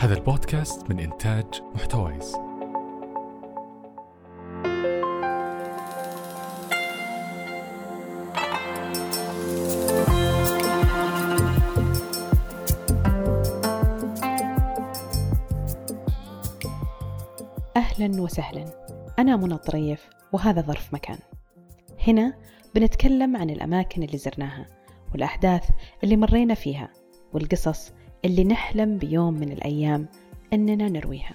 هذا البودكاست من إنتاج محتويس. أهلا وسهلا. أنا منى الطريف وهذا ظرف مكان. هنا بنتكلم عن الأماكن اللي زرناها والأحداث اللي مرينا فيها والقصص اللي نحلم بيوم من الأيام أننا نرويها.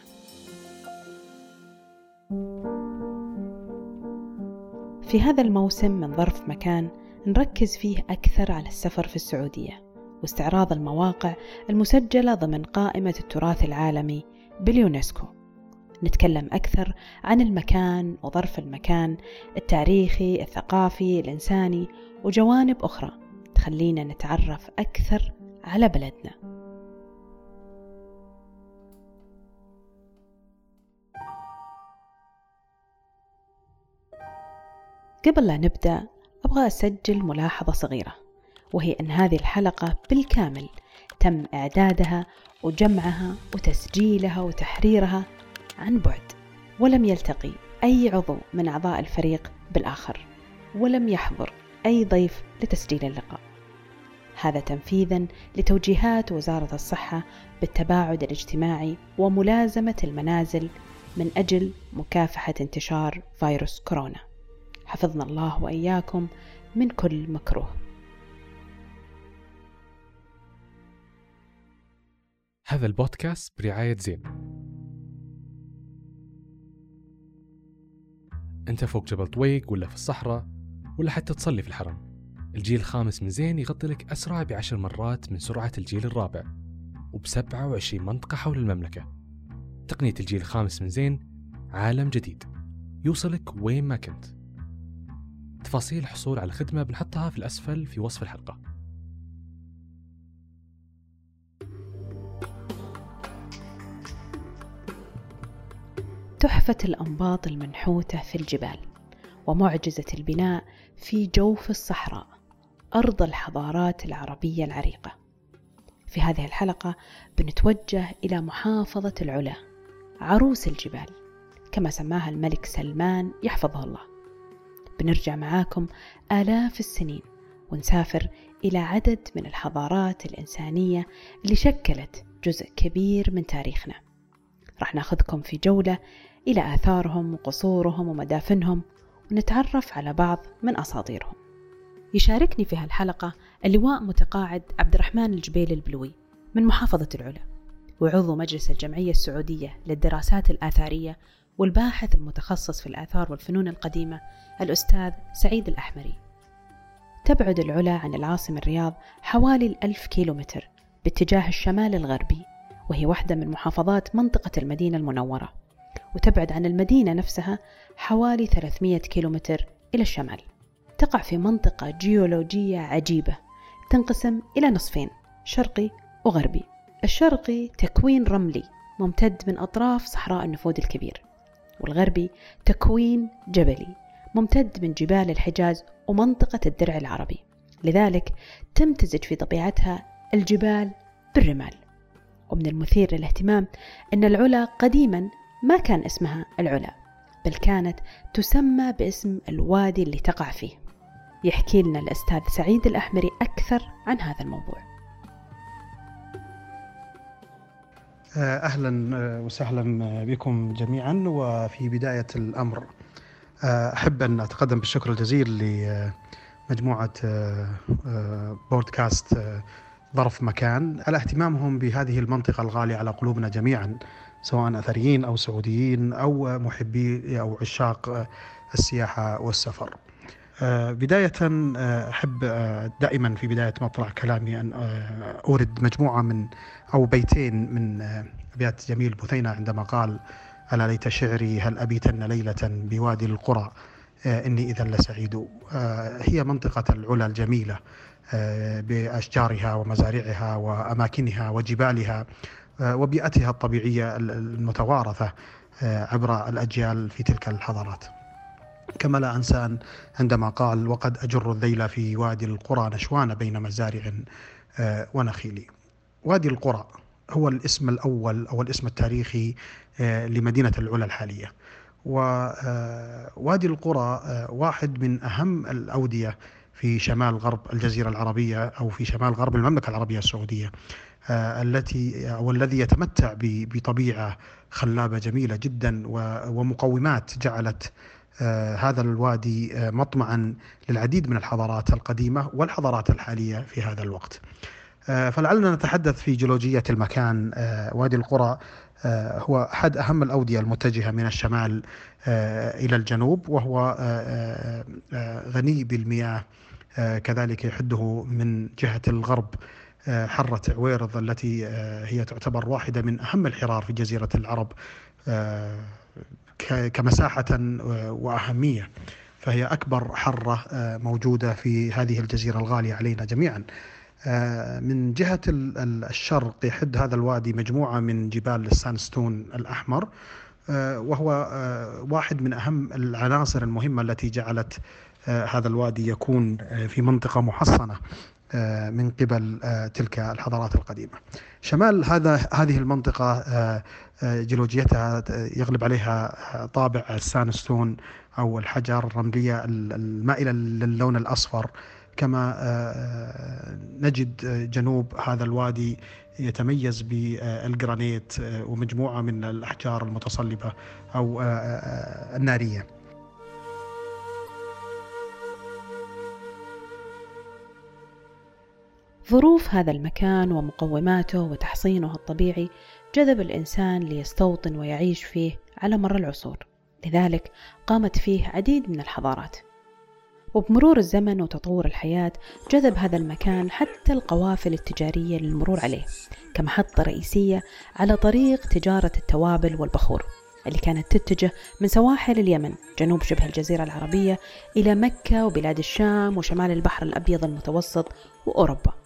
في هذا الموسم من ظرف مكان نركز فيه أكثر على السفر في السعودية واستعراض المواقع المسجلة ضمن قائمة التراث العالمي باليونسكو. نتكلم أكثر عن المكان وظرف المكان التاريخي الثقافي الإنساني وجوانب أخرى تخلينا نتعرف أكثر على بلدنا. قبل لا نبدأ أبغى أسجل ملاحظة صغيرة وهي أن هذه الحلقة بالكامل تم إعدادها وجمعها وتسجيلها وتحريرها عن بعد ولم يلتقي أي عضو من أعضاء الفريق بالآخر ولم يحضر أي ضيف لتسجيل اللقاء. هذا تنفيذا لتوجيهات وزارة الصحة بالتباعد الاجتماعي وملازمة المنازل من أجل مكافحة انتشار فيروس كورونا. حفظنا الله وإياكم من كل مكروه. هذا البودكاست برعاية زين. أنت فوق جبل طويق ولا في الصحراء ولا حتى تصلي في الحرم. الجيل الخامس من زين يغطي لك أسرع بعشر مرات من سرعة الجيل الرابع وبسبعة وعشرين منطقة حول المملكة. تقنية الجيل الخامس من زين عالم جديد. يوصلك وين ما كنت. تفاصيل الحصول على الخدمة بنحطها في الأسفل في وصف الحلقة. تحفة الأنباط المنحوتة في الجبال ومعجزة البناء في جوف الصحراء أرض الحضارات العربية العريقة. في هذه الحلقة بنتوجه إلى محافظة العلا عروس الجبال كما سماها الملك سلمان يحفظه الله. بنرجع معاكم آلاف السنين ونسافر إلى عدد من الحضارات الإنسانية اللي شكلت جزء كبير من تاريخنا. راح ناخذكم في جولة إلى آثارهم وقصورهم ومدافنهم ونتعرف على بعض من أساطيرهم. يشاركني في هالحلقة اللواء متقاعد عبد الرحمن الجبيل البلوي من محافظة العلا وعضو مجلس الجمعية السعودية للدراسات الآثارية والباحث المتخصص في الآثار والفنون القديمة الأستاذ سعيد الأحمري. تبعد العلا عن العاصمة الرياض حوالي الألف كيلومتر باتجاه الشمال الغربي وهي واحدة من محافظات منطقة المدينة المنورة وتبعد عن المدينة نفسها حوالي 300 كيلومتر إلى الشمال. تقع في منطقة جيولوجية عجيبة تنقسم إلى نصفين شرقي وغربي. الشرقي تكوين رملي ممتد من أطراف صحراء النفود الكبير. والغربي تكوين جبلي ممتد من جبال الحجاز ومنطقة الدرع العربي. لذلك تمتزج في طبيعتها الجبال بالرمال. ومن المثير للاهتمام أن العلا قديما ما كان اسمها العلا بل كانت تسمى باسم الوادي اللي تقع فيه. يحكي لنا الأستاذ سعيد الأحمري أكثر عن هذا الموضوع. أهلا وسهلا بكم جميعا. وفي بداية الأمر أحب أن أتقدم بالشكر الجزيل لمجموعة بودكاست ظرف مكان. على اهتمامهم بهذه المنطقة الغالية على قلوبنا جميعا سواء أثريين أو سعوديين أو محبي أو عشاق السياحة والسفر. بداية أحب دائما في بداية مطلع كلامي أن أورد مجموعة من أو بيتين من أبيات جميل بثينة عندما قال ألا ليت شعري هل أبيتن ليلة بوادي القرى؟ إني إذا لسعيد. هي منطقة العلا الجميلة بأشجارها ومزارعها وأماكنها وجبالها وبيئتها الطبيعية المتوارثة عبر الأجيال في تلك الحضارات. كما لا أنسى عندما قال وقد أجر الذيل في وادي القرى نشوان بين مزارع ونخيل. وادي القرى هو الاسم الأول أو الاسم التاريخي لمدينة العلا الحالية. ووادي القرى واحد من أهم الأودية في شمال غرب الجزيرة العربية أو في شمال غرب المملكة العربية السعودية التي أو الذي يتمتع بطبيعة خلابة جميلة جدا ومقومات جعلت هذا الوادي مطمعا للعديد من الحضارات القديمة والحضارات الحالية في هذا الوقت. فلعلنا نتحدث في جيولوجية المكان. وادي القرى هو أحد أهم الأودية المتجهة من الشمال إلى الجنوب وهو غني بالمياه. كذلك يحده من جهة الغرب حرة عويرض التي هي تعتبر واحدة من أهم الحرار في جزيرة العرب. كمساحة وأهمية. فهي أكبر حرة موجودة في هذه الجزيرة الغالية علينا جميعا. من جهة الشرق يحد هذا الوادي مجموعة من جبال السانستون الأحمر. وهو واحد من أهم العناصر المهمة التي جعلت هذا الوادي يكون في منطقة محصنة. من قبل تلك الحضارات القديمة. شمال هذا هذه المنطقة جيولوجيتها يغلب عليها طابع السانستون أو الحجر الرملية المائلة للون الأصفر. كما نجد جنوب هذا الوادي يتميز بالجرانيت ومجموعة من الأحجار المتصلبة أو النارية. ظروف هذا المكان ومقوماته وتحصينه الطبيعي جذب الإنسان ليستوطن ويعيش فيه على مر العصور. لذلك قامت فيه عديد من الحضارات. وبمرور الزمن وتطور الحياة جذب هذا المكان حتى القوافل التجارية للمرور عليه كمحطة رئيسية على طريق تجارة التوابل والبخور اللي كانت تتجه من سواحل اليمن جنوب شبه الجزيرة العربية إلى مكة وبلاد الشام وشمال البحر الأبيض المتوسط وأوروبا.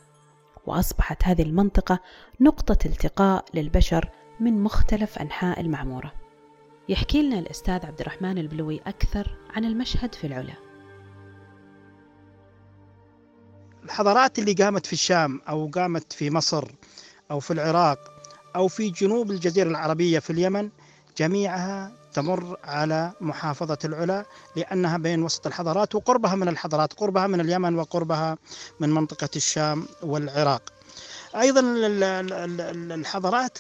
وأصبحت هذه المنطقة نقطة التقاء للبشر من مختلف أنحاء المعمورة. يحكي لنا الأستاذ عبد الرحمن البلوي أكثر عن المشهد في العلا. الحضارات اللي قامت في الشام أو قامت في مصر أو في العراق أو في جنوب الجزيرة العربية في اليمن جميعها تمر على محافظة العلا لأنها بين وسط الحضارات وقربها من الحضارات قربها من اليمن وقربها من منطقة الشام والعراق. أيضا الحضارات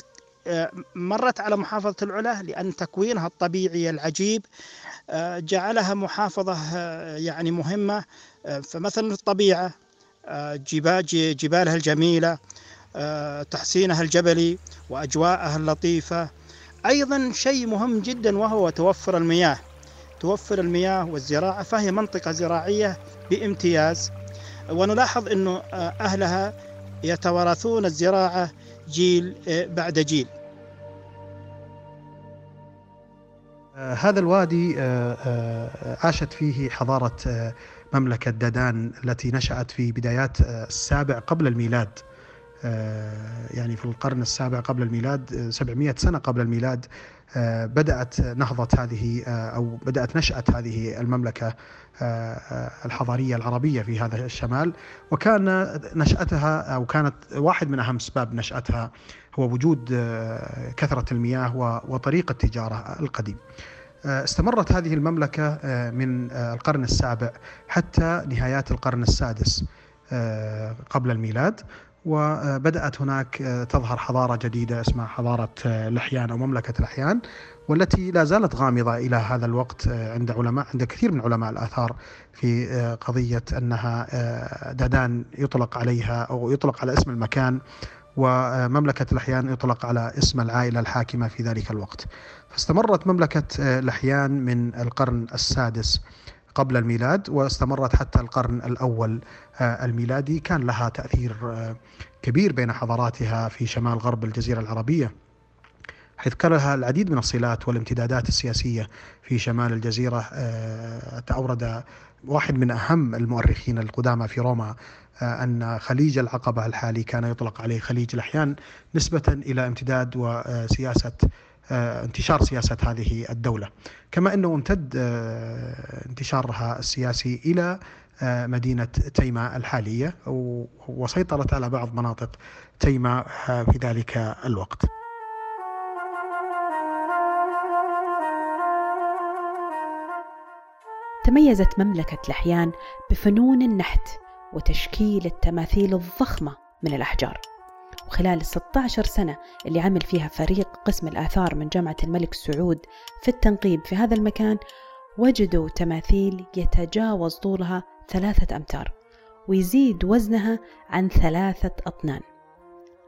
مرت على محافظة العلا لأن تكوينها الطبيعي العجيب جعلها محافظة يعني مهمة فمثلا الطبيعة جبال جبالها الجميلة تحسينها الجبلي وأجواءها اللطيفة أيضا شيء مهم جدا وهو توفر المياه. توفر المياه والزراعة فهي منطقة زراعية بامتياز. ونلاحظ أنه أهلها يتوارثون الزراعة جيل بعد جيل. هذا الوادي عاشت فيه حضارة مملكة دادان التي نشأت في بدايات السابع قبل الميلاد. يعني في القرن السابع قبل الميلاد 700 سنة قبل الميلاد بدأت نهضة هذه أو بدأت نشأة هذه المملكة الحضارية العربية في هذا الشمال. وكان نشأتها أو كانت واحد من أهم أسباب نشأتها هو وجود كثرة المياه وطريق التجارة القديم. استمرت هذه المملكة من القرن السابع حتى نهايات القرن السادس قبل الميلاد. وبدأت هناك تظهر حضارة جديدة اسمها حضارة لحيان أو مملكة لحيان والتي لا زالت غامضة إلى هذا الوقت عند علماء عند كثير من علماء الآثار في قضية أنها دادان يطلق عليها أو يطلق على اسم المكان ومملكة لحيان يطلق على اسم العائلة الحاكمة في ذلك الوقت. فاستمرت مملكة لحيان من القرن السادس قبل الميلاد واستمرت حتى القرن الأول الميلادي. كان لها تأثير كبير بين حضاراتها في شمال غرب الجزيرة العربية حيث كان لها العديد من الصلات والامتدادات السياسية في شمال الجزيرة تأورد واحد من أهم المؤرخين القدامى في روما أن خليج العقبة الحالي كان يطلق عليه خليج الأحيان نسبة إلى امتداد وسياسة انتشار سياسة هذه الدولة. كما أنه امتد انتشارها السياسي إلى مدينة تيماء الحالية وسيطرت على بعض مناطق تيماء في ذلك الوقت. تميزت مملكة لحيان بفنون النحت وتشكيل التماثيل الضخمة من الأحجار. وخلال 16 سنة اللي عمل فيها فريق قسم الآثار من جامعة الملك سعود في التنقيب في هذا المكان وجدوا تماثيل يتجاوز طولها ثلاثة أمتار ويزيد وزنها عن ثلاثة أطنان.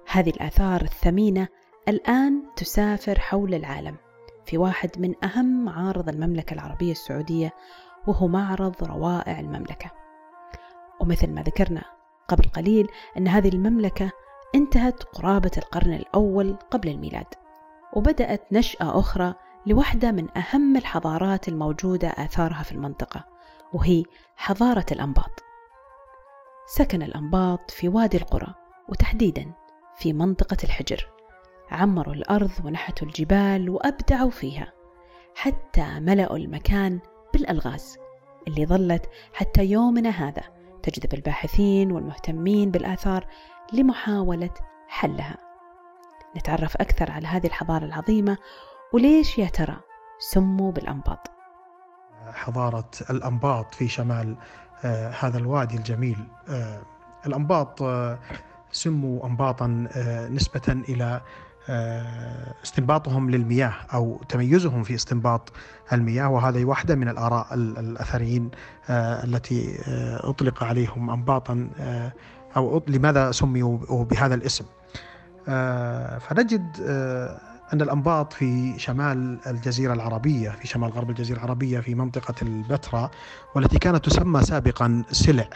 هذه الآثار الثمينة الآن تسافر حول العالم في واحد من أهم معارض المملكة العربية السعودية وهو معرض روائع المملكة. ومثل ما ذكرنا قبل قليل أن هذه المملكة انتهت قرابة القرن الأول قبل الميلاد وبدأت نشأة أخرى لوحدة من أهم الحضارات الموجودة آثارها في المنطقة وهي حضارة الأنباط. سكن الأنباط في وادي القرى وتحديدا في منطقة الحجر عمروا الأرض ونحتوا الجبال وأبدعوا فيها حتى ملأوا المكان بالألغاز اللي ظلت حتى يومنا هذا تجذب الباحثين والمهتمين بالآثار لمحاولة حلها. نتعرف أكثر على هذه الحضارة العظيمة وليش يا ترى سموا بالأنباط؟ حضارة الأنباط في شمال آه هذا الوادي الجميل. آه الأنباط آه سموا أنباطا نسبة إلى استنباطهم للمياه أو تميزهم في استنباط المياه وهذه واحدة من الآراء الأثريين آه، التي أطلق عليهم انباطا أو لماذا سميوا بهذا الاسم. فنجد أن الأنباط في شمال الجزيرة العربية في شمال غرب الجزيرة العربية في منطقة البتراء والتي كانت تسمى سابقا سلع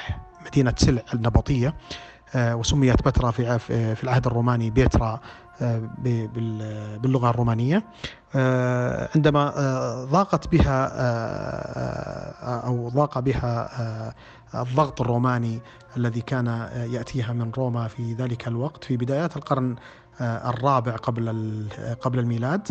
مدينة سلع النبطية آه، وسميت بتراء في في العهد الروماني بيترا آه، باللغة الرومانية آه، عندما ضاقت بها أو ضاق بها الضغط الروماني الذي كان يأتيها من روما في ذلك الوقت في بدايات القرن الرابع قبل قبل الميلاد.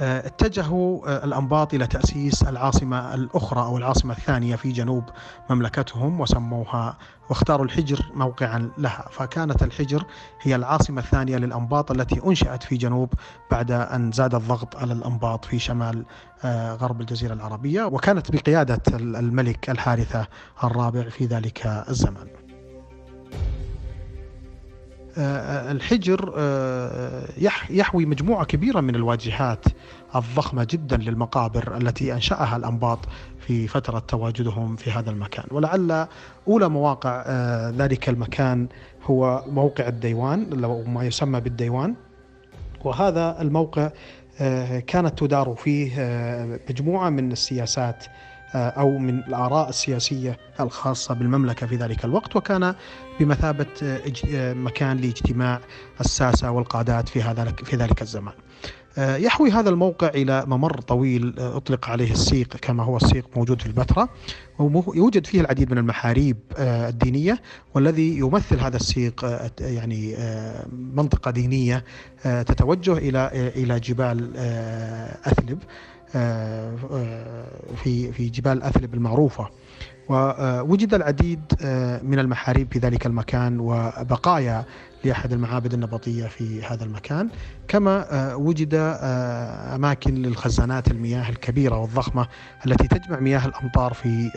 اتجهوا الأنباط إلى تأسيس العاصمة الأخرى أو العاصمة الثانية في جنوب مملكتهم وسموها واختاروا الحجر موقعا لها. فكانت الحجر هي العاصمة الثانية للأنباط التي أنشأت في جنوب بعد أن زاد الضغط على الأنباط في شمال آه، غرب الجزيرة العربية وكانت بقيادة الملك الحارثة الرابع في ذلك الزمان. آه، الحجر آه، يحوي مجموعة كبيرة من الواجهات الضخمة جدا للمقابر التي أنشأها الأنباط في فترة تواجدهم في هذا المكان. ولعل أولى مواقع آه، ذلك المكان هو موقع الديوان أو ما يسمى بالديوان. وهذا الموقع كانت تدار فيه مجموعة من السياسات آه، أو من الآراء السياسية الخاصة بالمملكة في ذلك الوقت وكان بمثابة آه، آه، مكان لاجتماع الساسة والقادات في هذا في ذلك الزمان. يحوي هذا الموقع إلى ممر طويل أطلق عليه السيق كما هو السيق موجود في البتراء ويوجد فيه العديد من المحاريب الدينية والذي يمثل هذا السيق يعني منطقة دينية تتوجه إلى إلى جبال أثلب آه، آه، في في جبال اثلب المعروفه ووجد العديد آه، من المحاريب في ذلك المكان وبقايا لأحد المعابد النبطية في هذا المكان كما وجد أماكن للخزانات المياه الكبيرة والضخمة التي تجمع مياه الأمطار في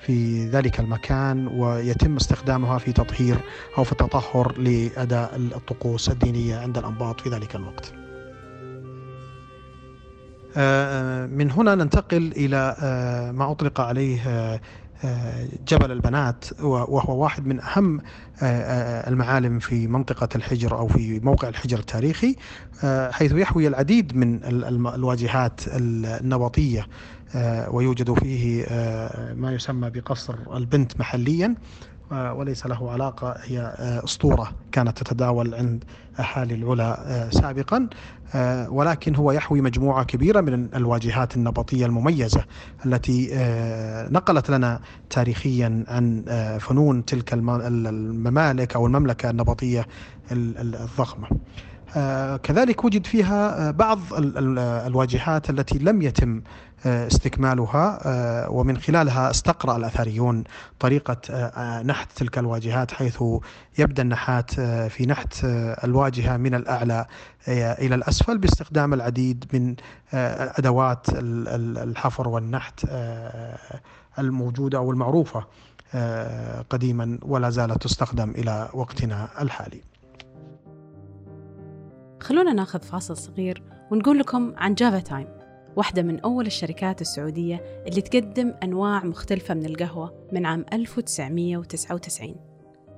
في ذلك المكان ويتم استخدامها في تطهير أو في التطهر لأداء الطقوس الدينية عند الأنباط في ذلك الوقت. آه، من هنا ننتقل إلى آه، ما أطلق عليه آه، جبل البنات وهو واحد من أهم المعالم في منطقة الحجر أو في موقع الحجر التاريخي حيث يحوي العديد من الواجهات النبطية ويوجد فيه ما يسمى بقصر البنت محليا وليس له علاقة هي أسطورة كانت تتداول عند أحالي العلا سابقا. آه، ولكن هو يحوي مجموعة كبيرة من الواجهات النبطية المميزة التي آه، نقلت لنا تاريخيا عن آه، فنون تلك الممالك أو المملكة النبطية الضخمة. كذلك وجد فيها بعض الواجهات التي لم يتم استكمالها ومن خلالها استقرأ الأثريون طريقة نحت تلك الواجهات حيث يبدأ النحات في نحت الواجهة من الأعلى إلى الأسفل باستخدام العديد من أدوات الحفر والنحت الموجودة أو المعروفة قديما ولا زالت تستخدم إلى وقتنا الحالي. خلونا ناخذ فاصل صغير ونقول لكم عن Java Time واحدة من أول الشركات السعودية اللي تقدم أنواع مختلفة من القهوة من عام 1999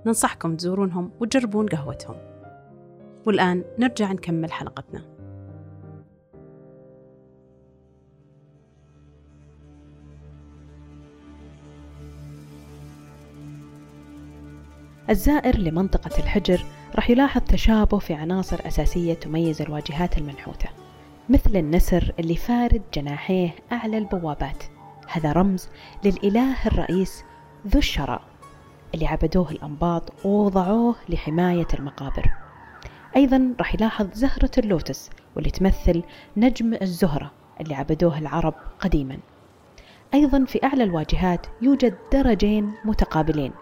ننصحكم تزورونهم وتجربون قهوتهم. والآن نرجع نكمل حلقتنا. الزائر لمنطقة الحجر راح يلاحظ تشابه في عناصر أساسية تميز الواجهات المنحوتة مثل النسر اللي فارد جناحيه أعلى البوابات. هذا رمز للإله الرئيس ذو الشراء اللي عبدوه الأنباط ووضعوه لحماية المقابر. أيضا راح يلاحظ زهرة اللوتس واللي تمثل نجم الزهرة اللي عبدوه العرب قديما. أيضا في أعلى الواجهات يوجد درجين متقابلين.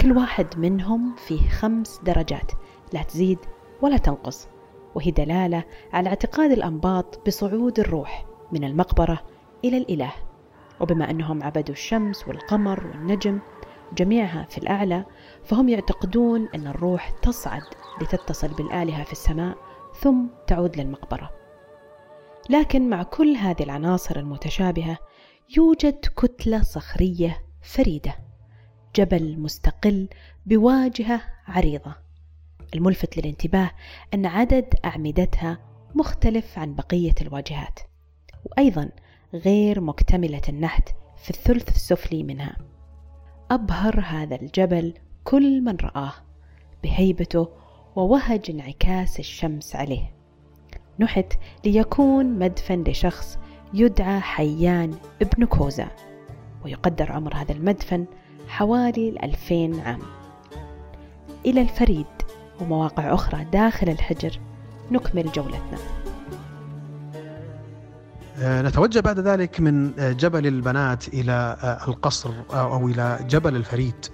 كل واحد منهم فيه خمس درجات. لا تزيد ولا تنقص. وهي دلالة على اعتقاد الأنباط بصعود الروح من المقبرة إلى الإله. وبما أنهم عبدوا الشمس والقمر والنجم جميعها في الأعلى فهم يعتقدون أن الروح تصعد لتتصل بالآلهة في السماء ثم تعود للمقبرة. لكن مع كل هذه العناصر المتشابهة يوجد كتلة صخرية فريدة. جبل مستقل بواجهة عريضة. الملفت للانتباه أن عدد أعمدتها مختلف عن بقية الواجهات وأيضا غير مكتملة النحت في الثلث السفلي منها. أبهر هذا الجبل كل من رآه بهيبته ووهج انعكاس الشمس عليه. نحت ليكون مدفن لشخص يدعى حيان ابن كوزا ويقدر عمر هذا المدفن حوالي الألفين عام. إلى الفريد ومواقع أخرى داخل الحجر نكمل جولتنا. آه، نتوجه بعد ذلك من آه، جبل البنات إلى آه، القصر أو إلى جبل الفريد.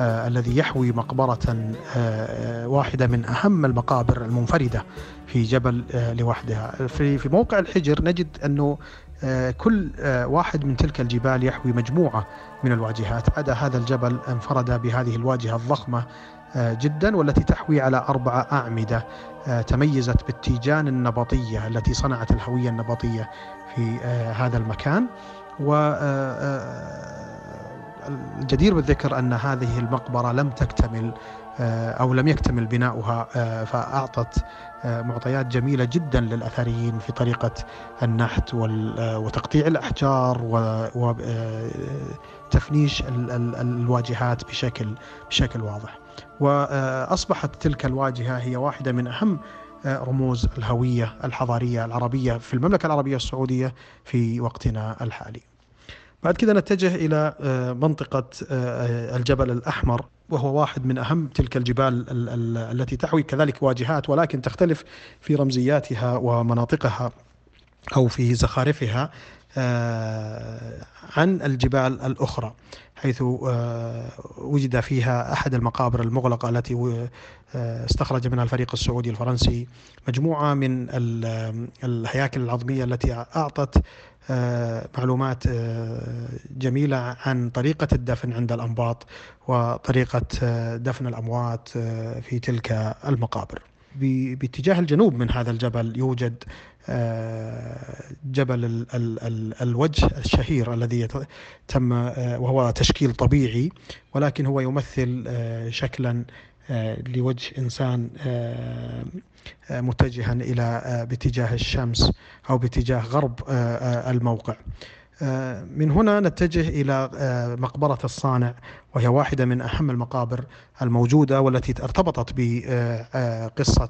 الذي يحوي مقبرة واحدة من أهم المقابر المنفردة في جبل لوحدها. في موقع الحجر نجد أنه كل واحد من تلك الجبال يحوي مجموعة من الواجهات. عدا هذا الجبل انفرد بهذه الواجهة الضخمة آه، جدا والتي تحوي على أربعة أعمدة آه، تميزت بالتيجان النبطية التي صنعت الهوية النبطية في آه، هذا المكان. و الجدير بالذكر أن هذه المقبرة لم تكتمل أو لم يكتمل بناؤها فأعطت معطيات جميلة جدا للأثريين في طريقة النحت وتقطيع الأحجار وتفنيش الواجهات بشكل بشكل واضح. واصبحت تلك الواجهة هي واحدة من أهم رموز الهوية الحضارية العربية في المملكة العربية السعودية في وقتنا الحالي. بعد كذا نتجه إلى منطقة الجبل الأحمر وهو واحد من أهم تلك الجبال التي تحوي كذلك واجهات ولكن تختلف في رمزياتها ومناطقها أو في زخارفها عن الجبال الأخرى. حيث آه، وجد فيها أحد المقابر المغلقة التي آه، استخرج منها الفريق السعودي الفرنسي مجموعة من الهياكل العظمية التي أعطت آه، معلومات جميلة عن طريقة الدفن عند الأنباط وطريقة دفن الأموات في تلك المقابر. باتجاه الجنوب من هذا الجبل يوجد آه، جبل ال ال ال الوجه الشهير الذي تم آه، وهو تشكيل طبيعي ولكن هو يمثل آه، شكلا لوجه إنسان متجها إلى باتجاه الشمس أو باتجاه غرب الموقع. من هنا نتجه إلى مقبرة الصانع وهي واحدة من أهم المقابر الموجودة والتي ارتبطت بقصه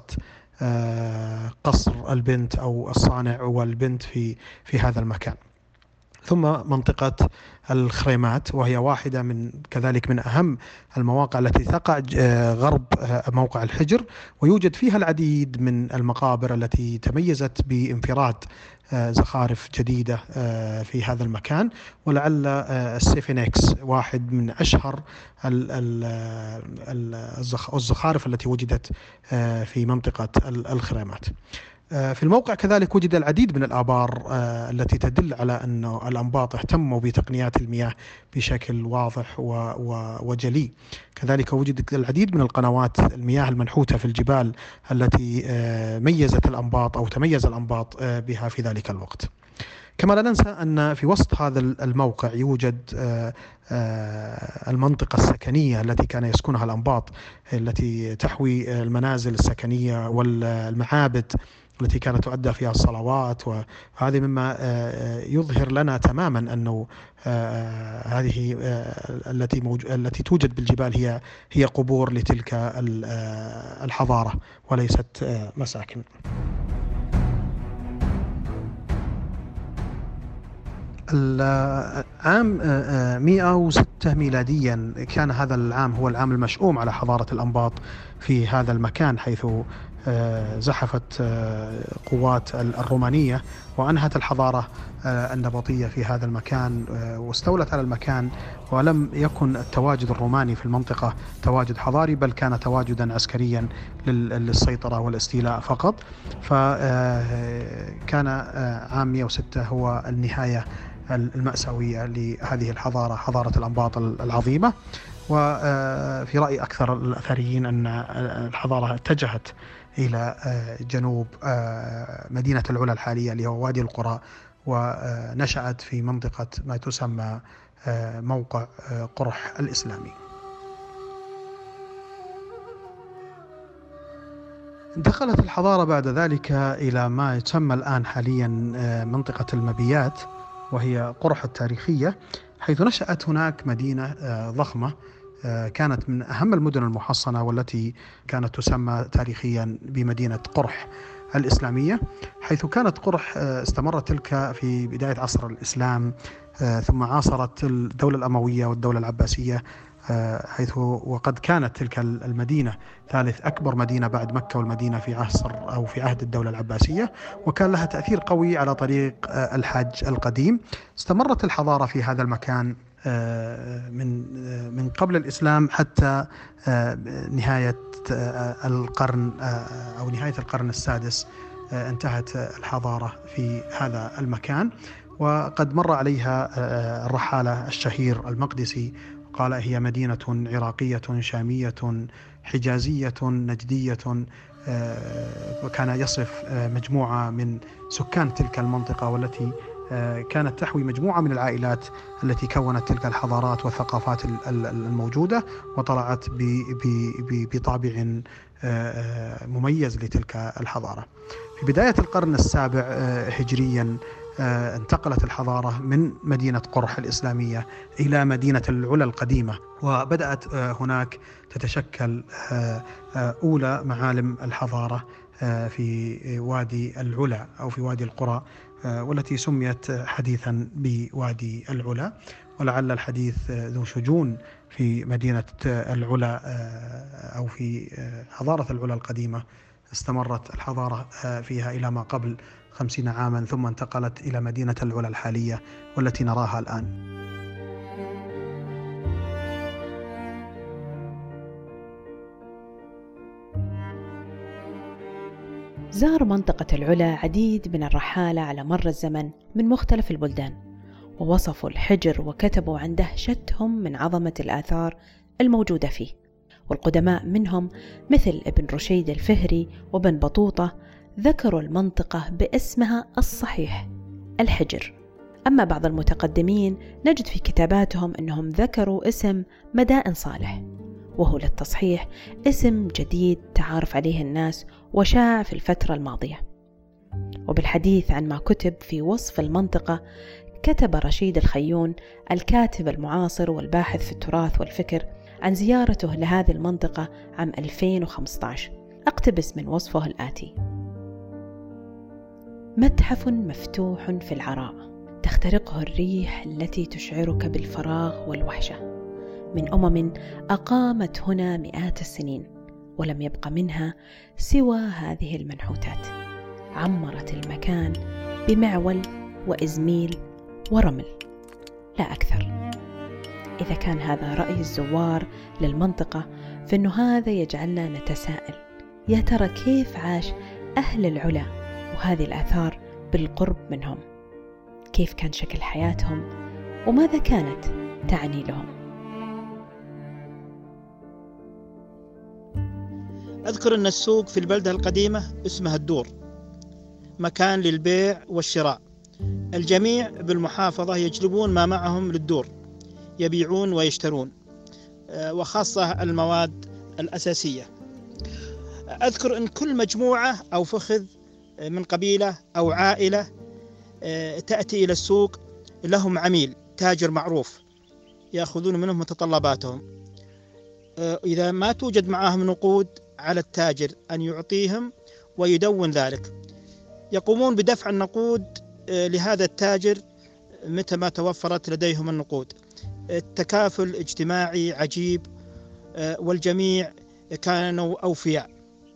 قصر البنت أو الصانع والبنت في في هذا المكان. ثم منطقة الخريمات وهي واحدة من كذلك من أهم المواقع التي تقع آه، غرب آه، موقع الحجر. ويوجد فيها العديد من المقابر التي تميزت بانفراد آه، زخارف جديدة في هذا المكان. ولعل السيفينكس واحد من أشهر الزخارف التي وجدت في منطقة الخريمات. في الموقع كذلك وجد العديد من الآبار آه، التي تدل على أن الأنباط اهتموا بتقنيات المياه بشكل واضح وجلي. كذلك وجدت العديد من القنوات المياه المنحوتة في الجبال التي آه، ميزت الأنباط أو تميز الأنباط بها في ذلك الوقت. كما لا ننسى أن في وسط هذا الموقع يوجد المنطقة السكنية التي كان يسكنها الأنباط التي تحوي المنازل السكنية والمعابد التي كانت تؤدى فيها الصلوات وهذه مما آه، آه، يظهر لنا تماما أنه آه، هذه التي التي توجد بالجبال هي هي قبور لتلك الحضارة وليست مساكن. العام 106 ميلاديا كان هذا العام هو العام المشؤوم على حضارة الأنباط في هذا المكان حيث زحفت آه، قوات الرومانية وأنهت الحضارة آه، النبطية في هذا المكان واستولت على المكان ولم يكن التواجد الروماني في المنطقة تواجد حضاري بل كان تواجدا عسكريا للسيطرة والاستيلاء فقط. فكان عام 106 هو النهاية المأساوية لهذه الحضارة حضارة الأنباط العظيمة. وفي رأي أكثر الأثريين أن الحضارة اتجهت إلى آه، جنوب آه، مدينة العلا الحالية اللي هو وادي القرى ونشأت في منطقة ما تسمى آه، موقع قرح الإسلامي. انتقلت الحضارة بعد ذلك إلى ما يسمى الآن حاليا منطقة المبيات وهي قرح التاريخية حيث نشأت هناك مدينة ضخمة آه، كانت من أهم المدن المحصنة والتي كانت تسمى تاريخيا بمدينة قرح الإسلامية حيث كانت قرح آه، استمرت تلك في بداية عصر الإسلام آه، ثم عاصرت الدولة الأموية والدولة العباسية حيث وقد كانت تلك المدينة ثالث أكبر مدينة بعد مكة والمدينة في عصر أو في عهد الدولة العباسية. وكان لها تأثير قوي على طريق الحج القديم. استمرت الحضارة في هذا المكان آه، من آه، من قبل الإسلام حتى آه، نهاية القرن أو نهاية القرن السادس انتهت الحضارة في هذا المكان. وقد مر عليها الرحالة الشهير المقدسي قال هي مدينة عراقية شامية حجازية نجدية وكان يصف مجموعة من سكان تلك المنطقة والتي آه، كانت تحوي مجموعة من العائلات التي كونت تلك الحضارات والثقافات الموجودة وطلعت بطابع آه، آه، مميز لتلك الحضارة. في بداية القرن السابع هجريا انتقلت الحضارة من مدينة قرح الإسلامية إلى مدينة العلا القديمة وبدأت هناك تتشكل أولى معالم الحضارة في وادي العلا أو في وادي القرى آه، والتي سميت حديثا بوادي العلا ولعل الحديث ذو شجون في مدينة العلا آه، أو في آه، حضارة العلا القديمة. استمرت الحضارة فيها إلى ما قبل خمسين عاما ثم انتقلت إلى مدينة العلا الحالية والتي نراها الآن. زار منطقة العلا عديد من الرحالة على مر الزمن من مختلف البلدان ووصفوا الحجر وكتبوا عن دهشتهم من عظمة الآثار الموجودة فيه. والقدماء منهم مثل ابن رشيد الفهري وابن بطوطة ذكروا المنطقة باسمها الصحيح الحجر. أما بعض المتقدمين نجد في كتاباتهم أنهم ذكروا اسم مدائن صالح وهو للتصحيح اسم جديد تعارف عليه الناس وشاع في الفترة الماضية. وبالحديث عن ما كتب في وصف المنطقة كتب رشيد الخيون الكاتب المعاصر والباحث في التراث والفكر عن زيارته لهذه المنطقة عام 2015 أقتبس من وصفه الآتي. متحف مفتوح في العراء. تخترقه الريح التي تشعرك بالفراغ والوحشة. من أمم أقامت هنا مئات السنين. ولم يبق منها سوى هذه المنحوتات. عمرت المكان بمعول وإزميل ورمل لا أكثر. إذا كان هذا رأي الزوار للمنطقة فإنه هذا يجعلنا نتساءل. يا ترى كيف عاش أهل العلا وهذه الآثار بالقرب منهم؟ كيف كان شكل حياتهم؟ وماذا كانت تعني لهم؟ أذكر أن السوق في البلدة القديمة اسمها الدور مكان للبيع والشراء. الجميع بالمحافظة يجلبون ما معهم للدور يبيعون ويشترون آه، وخاصة المواد الأساسية. أذكر أن كل مجموعة أو فخذ من قبيلة أو عائلة آه، تأتي إلى السوق لهم عميل تاجر معروف يأخذون منهم متطلباتهم. آه، إذا ما توجد معهم نقود على التاجر أن يعطيهم ويدون ذلك. يقومون بدفع النقود لهذا التاجر متى ما توفرت لديهم النقود. التكافل اجتماعي عجيب آه، والجميع كانوا أوفياء.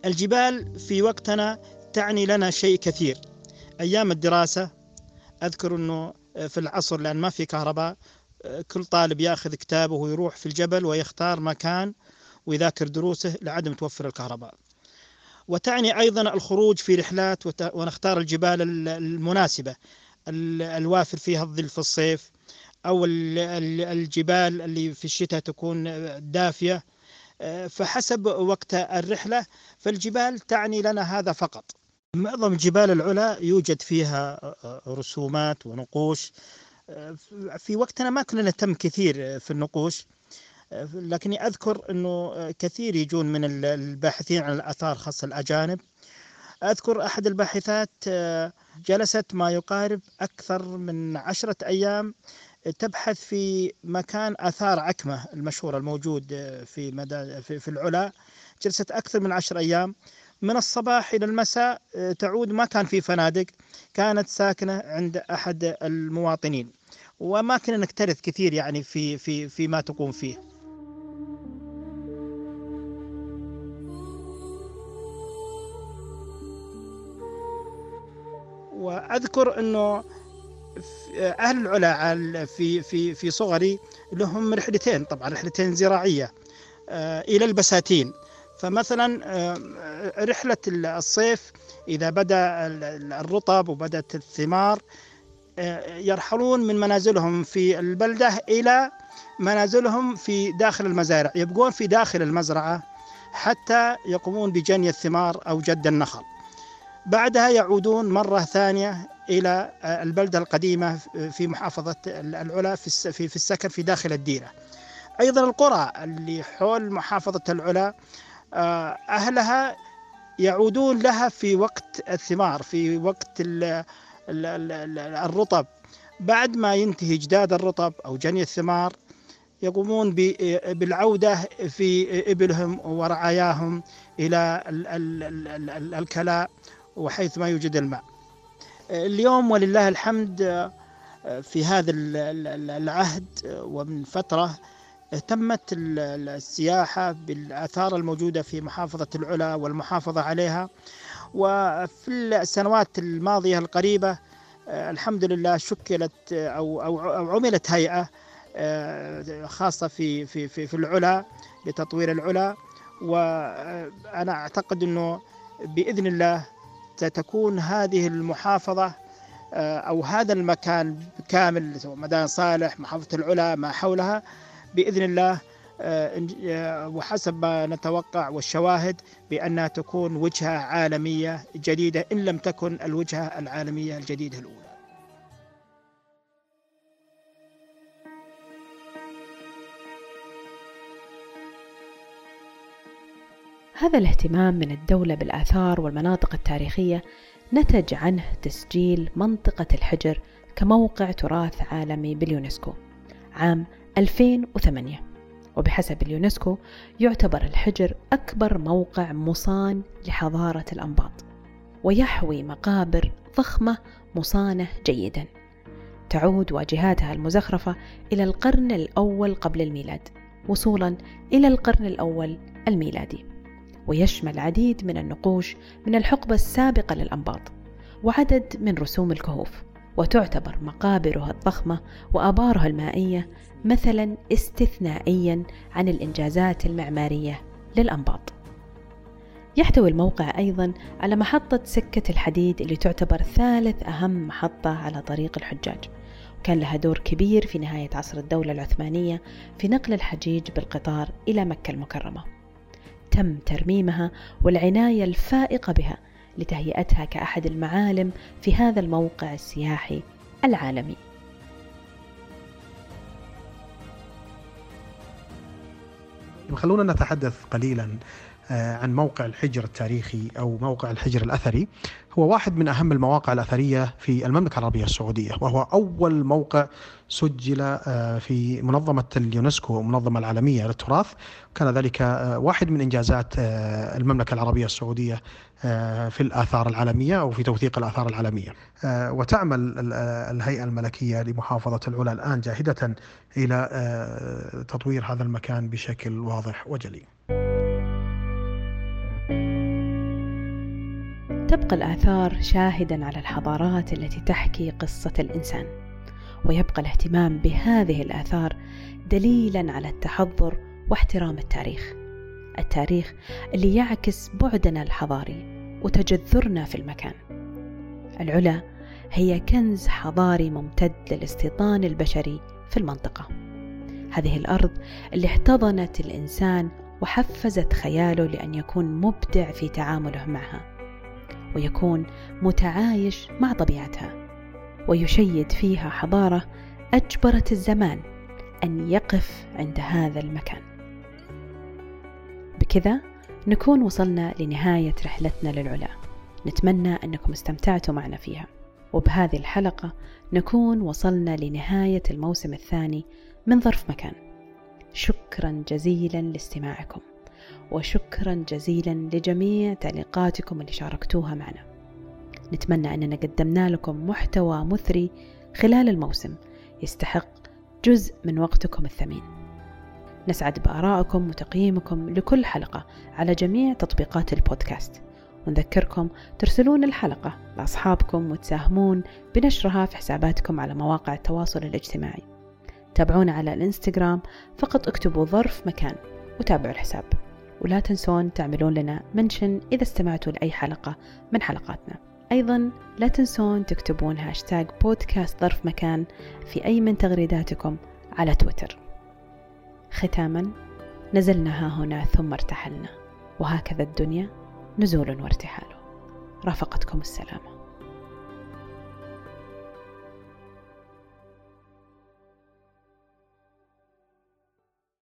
الجبال في وقتنا تعني لنا شيء كثير. أيام الدراسة أذكر أنه في العصر لأن ما في كهرباء آه، كل طالب يأخذ كتابه ويروح في الجبل ويختار مكان ويذاكر دروسه لعدم توفر الكهرباء. وتعني أيضا الخروج في رحلات ونختار الجبال المناسبة. الوافر فيها الظل في الصيف أو الجبال اللي في الشتاء تكون دافية. آه، فحسب وقت الرحلة فالجبال تعني لنا هذا فقط. معظم جبال العلا يوجد فيها آه، رسومات ونقوش. آه، في وقتنا ما كنا نهتم كثير في النقوش. لكني أذكر أنه كثير يجون من الباحثين عن الآثار خاصة الأجانب. أذكر أحد الباحثات جلست ما يقارب أكثر من عشرة أيام تبحث في مكان آثار عكمة المشهورة الموجود في مدى في, العلا. جلست أكثر من عشر أيام. من الصباح إلى المساء تعود ما كان في فنادق كانت ساكنة عند أحد المواطنين. وما كنا نكترث كثير يعني في في في ما تقوم فيه. وأذكر إنه أهل العلا في في في صغري لهم رحلتين طبعا رحلتين زراعية آه، إلى البساتين. فمثلا آه، رحلة الصيف إذا بدأ الرطب وبدأت الثمار آه، يرحلون من منازلهم في البلدة إلى منازلهم في داخل المزارع يبقون في داخل المزرعة حتى يقومون بجني الثمار أو جد النخل. بعدها يعودون مرة ثانية إلى البلدة القديمة في محافظة العلا في السكن في داخل الديرة. أيضا القرى اللي حول محافظة العلا آه، أهلها يعودون لها في وقت الثمار في وقت الرطب. بعد ما ينتهي جداد الرطب أو جني الثمار يقومون بالعودة في إبلهم ورعاياهم إلى الكلاء. وحيث ما يوجد الماء. اليوم ولله الحمد في هذا العهد ومن فترة اهتمت السياحة بالآثار الموجودة في محافظة العلا والمحافظة عليها. وفي السنوات الماضية القريبة الحمد لله شكلت أو, أو عملت هيئة خاصة في, في, في, في العلا لتطوير العلا. وأنا أعتقد أنه بإذن الله ستكون هذه المحافظة آه، أو هذا المكان كامل مدان صالح محافظة العلا ما حولها بإذن الله آه، آه، وحسب ما نتوقع والشواهد بأنها تكون وجهة عالمية جديدة إن لم تكن الوجهة العالمية الجديدة الأولى. هذا الاهتمام من الدولة بالآثار والمناطق التاريخية نتج عنه تسجيل منطقة الحجر كموقع تراث عالمي باليونسكو عام 2008 وبحسب اليونسكو يعتبر الحجر أكبر موقع مصان لحضارة الأنباط ويحوي مقابر ضخمة مصانة جيدا. وتعود واجهاتها المزخرفة إلى القرن الأول قبل الميلاد وصولا إلى القرن الأول الميلادي. ويشمل العديد من النقوش من الحقبة السابقة للأنباط وعدد من رسوم الكهوف وتعتبر مقابرها الضخمة وآبارها المائية مثلا استثنائيا عن الإنجازات المعمارية للأنباط. يحتوي الموقع أيضا على محطة سكة الحديد اللي تعتبر ثالث أهم محطة على طريق الحجاج. كان لها دور كبير في نهاية عصر الدولة العثمانية في نقل الحجيج بالقطار إلى مكة المكرمة. تم ترميمها والعناية الفائقة بها لتهيئتها كأحد المعالم في هذا الموقع السياحي العالمي. خلونا نتحدث قليلا آه، عن موقع الحجر التاريخي أو موقع الحجر الأثري. هو واحد من أهم المواقع الأثرية في المملكة العربية السعودية وهو أول موقع سجل آه، في منظمة اليونسكو المنظمه العالمية للتراث كان ذلك آه، واحد من إنجازات المملكة العربية السعودية في الآثار العالمية أو في توثيق الآثار العالمية وتعمل الهيئة الملكية لمحافظة العلا الآن جاهدة إلى تطوير هذا المكان بشكل واضح وجلي. تبقى الآثار شاهدا على الحضارات التي تحكي قصة الإنسان ويبقى الاهتمام بهذه الآثار دليلا على التحضر واحترام التاريخ. التاريخ اللي يعكس بعدنا الحضاري وتجذرنا في المكان. العلا هي كنز حضاري ممتد للاستيطان البشري في المنطقة. هذه الأرض اللي احتضنت الإنسان وحفزت خياله لأن يكون مبدع في تعامله معها. ويكون متعايش مع طبيعتها ويشيد فيها حضارة أجبرت الزمان أن يقف عند هذا المكان. بكذا نكون وصلنا لنهاية رحلتنا للعلا. نتمنى أنكم استمتعتوا معنا فيها. وبهذه الحلقة نكون وصلنا لنهاية الموسم الثاني من ظرف مكان. شكرا جزيلا لاستماعكم. وشكرا جزيلا لجميع تعليقاتكم اللي شاركتوها معنا. نتمنى أننا قدمنا لكم محتوى مثري خلال الموسم يستحق جزء من وقتكم الثمين. نسعد بآرائكم وتقييمكم لكل حلقة على جميع تطبيقات البودكاست. ونذكركم ترسلون الحلقة لأصحابكم وتساهمون بنشرها في حساباتكم على مواقع التواصل الاجتماعي. تابعونا على الإنستغرام فقط اكتبوا ظرف مكان وتابعوا الحساب. ولا تنسون تعملون لنا mention إذا استمعتوا لأي حلقة من حلقاتنا. أيضا لا تنسون تكتبون هاشتاج بودكاست ظرف مكان في أي من تغريداتكم على تويتر. ختاما نزلنا ها هنا ثم ارتحلنا. وهكذا الدنيا نزول وارتحال. رافقتكم السلامة.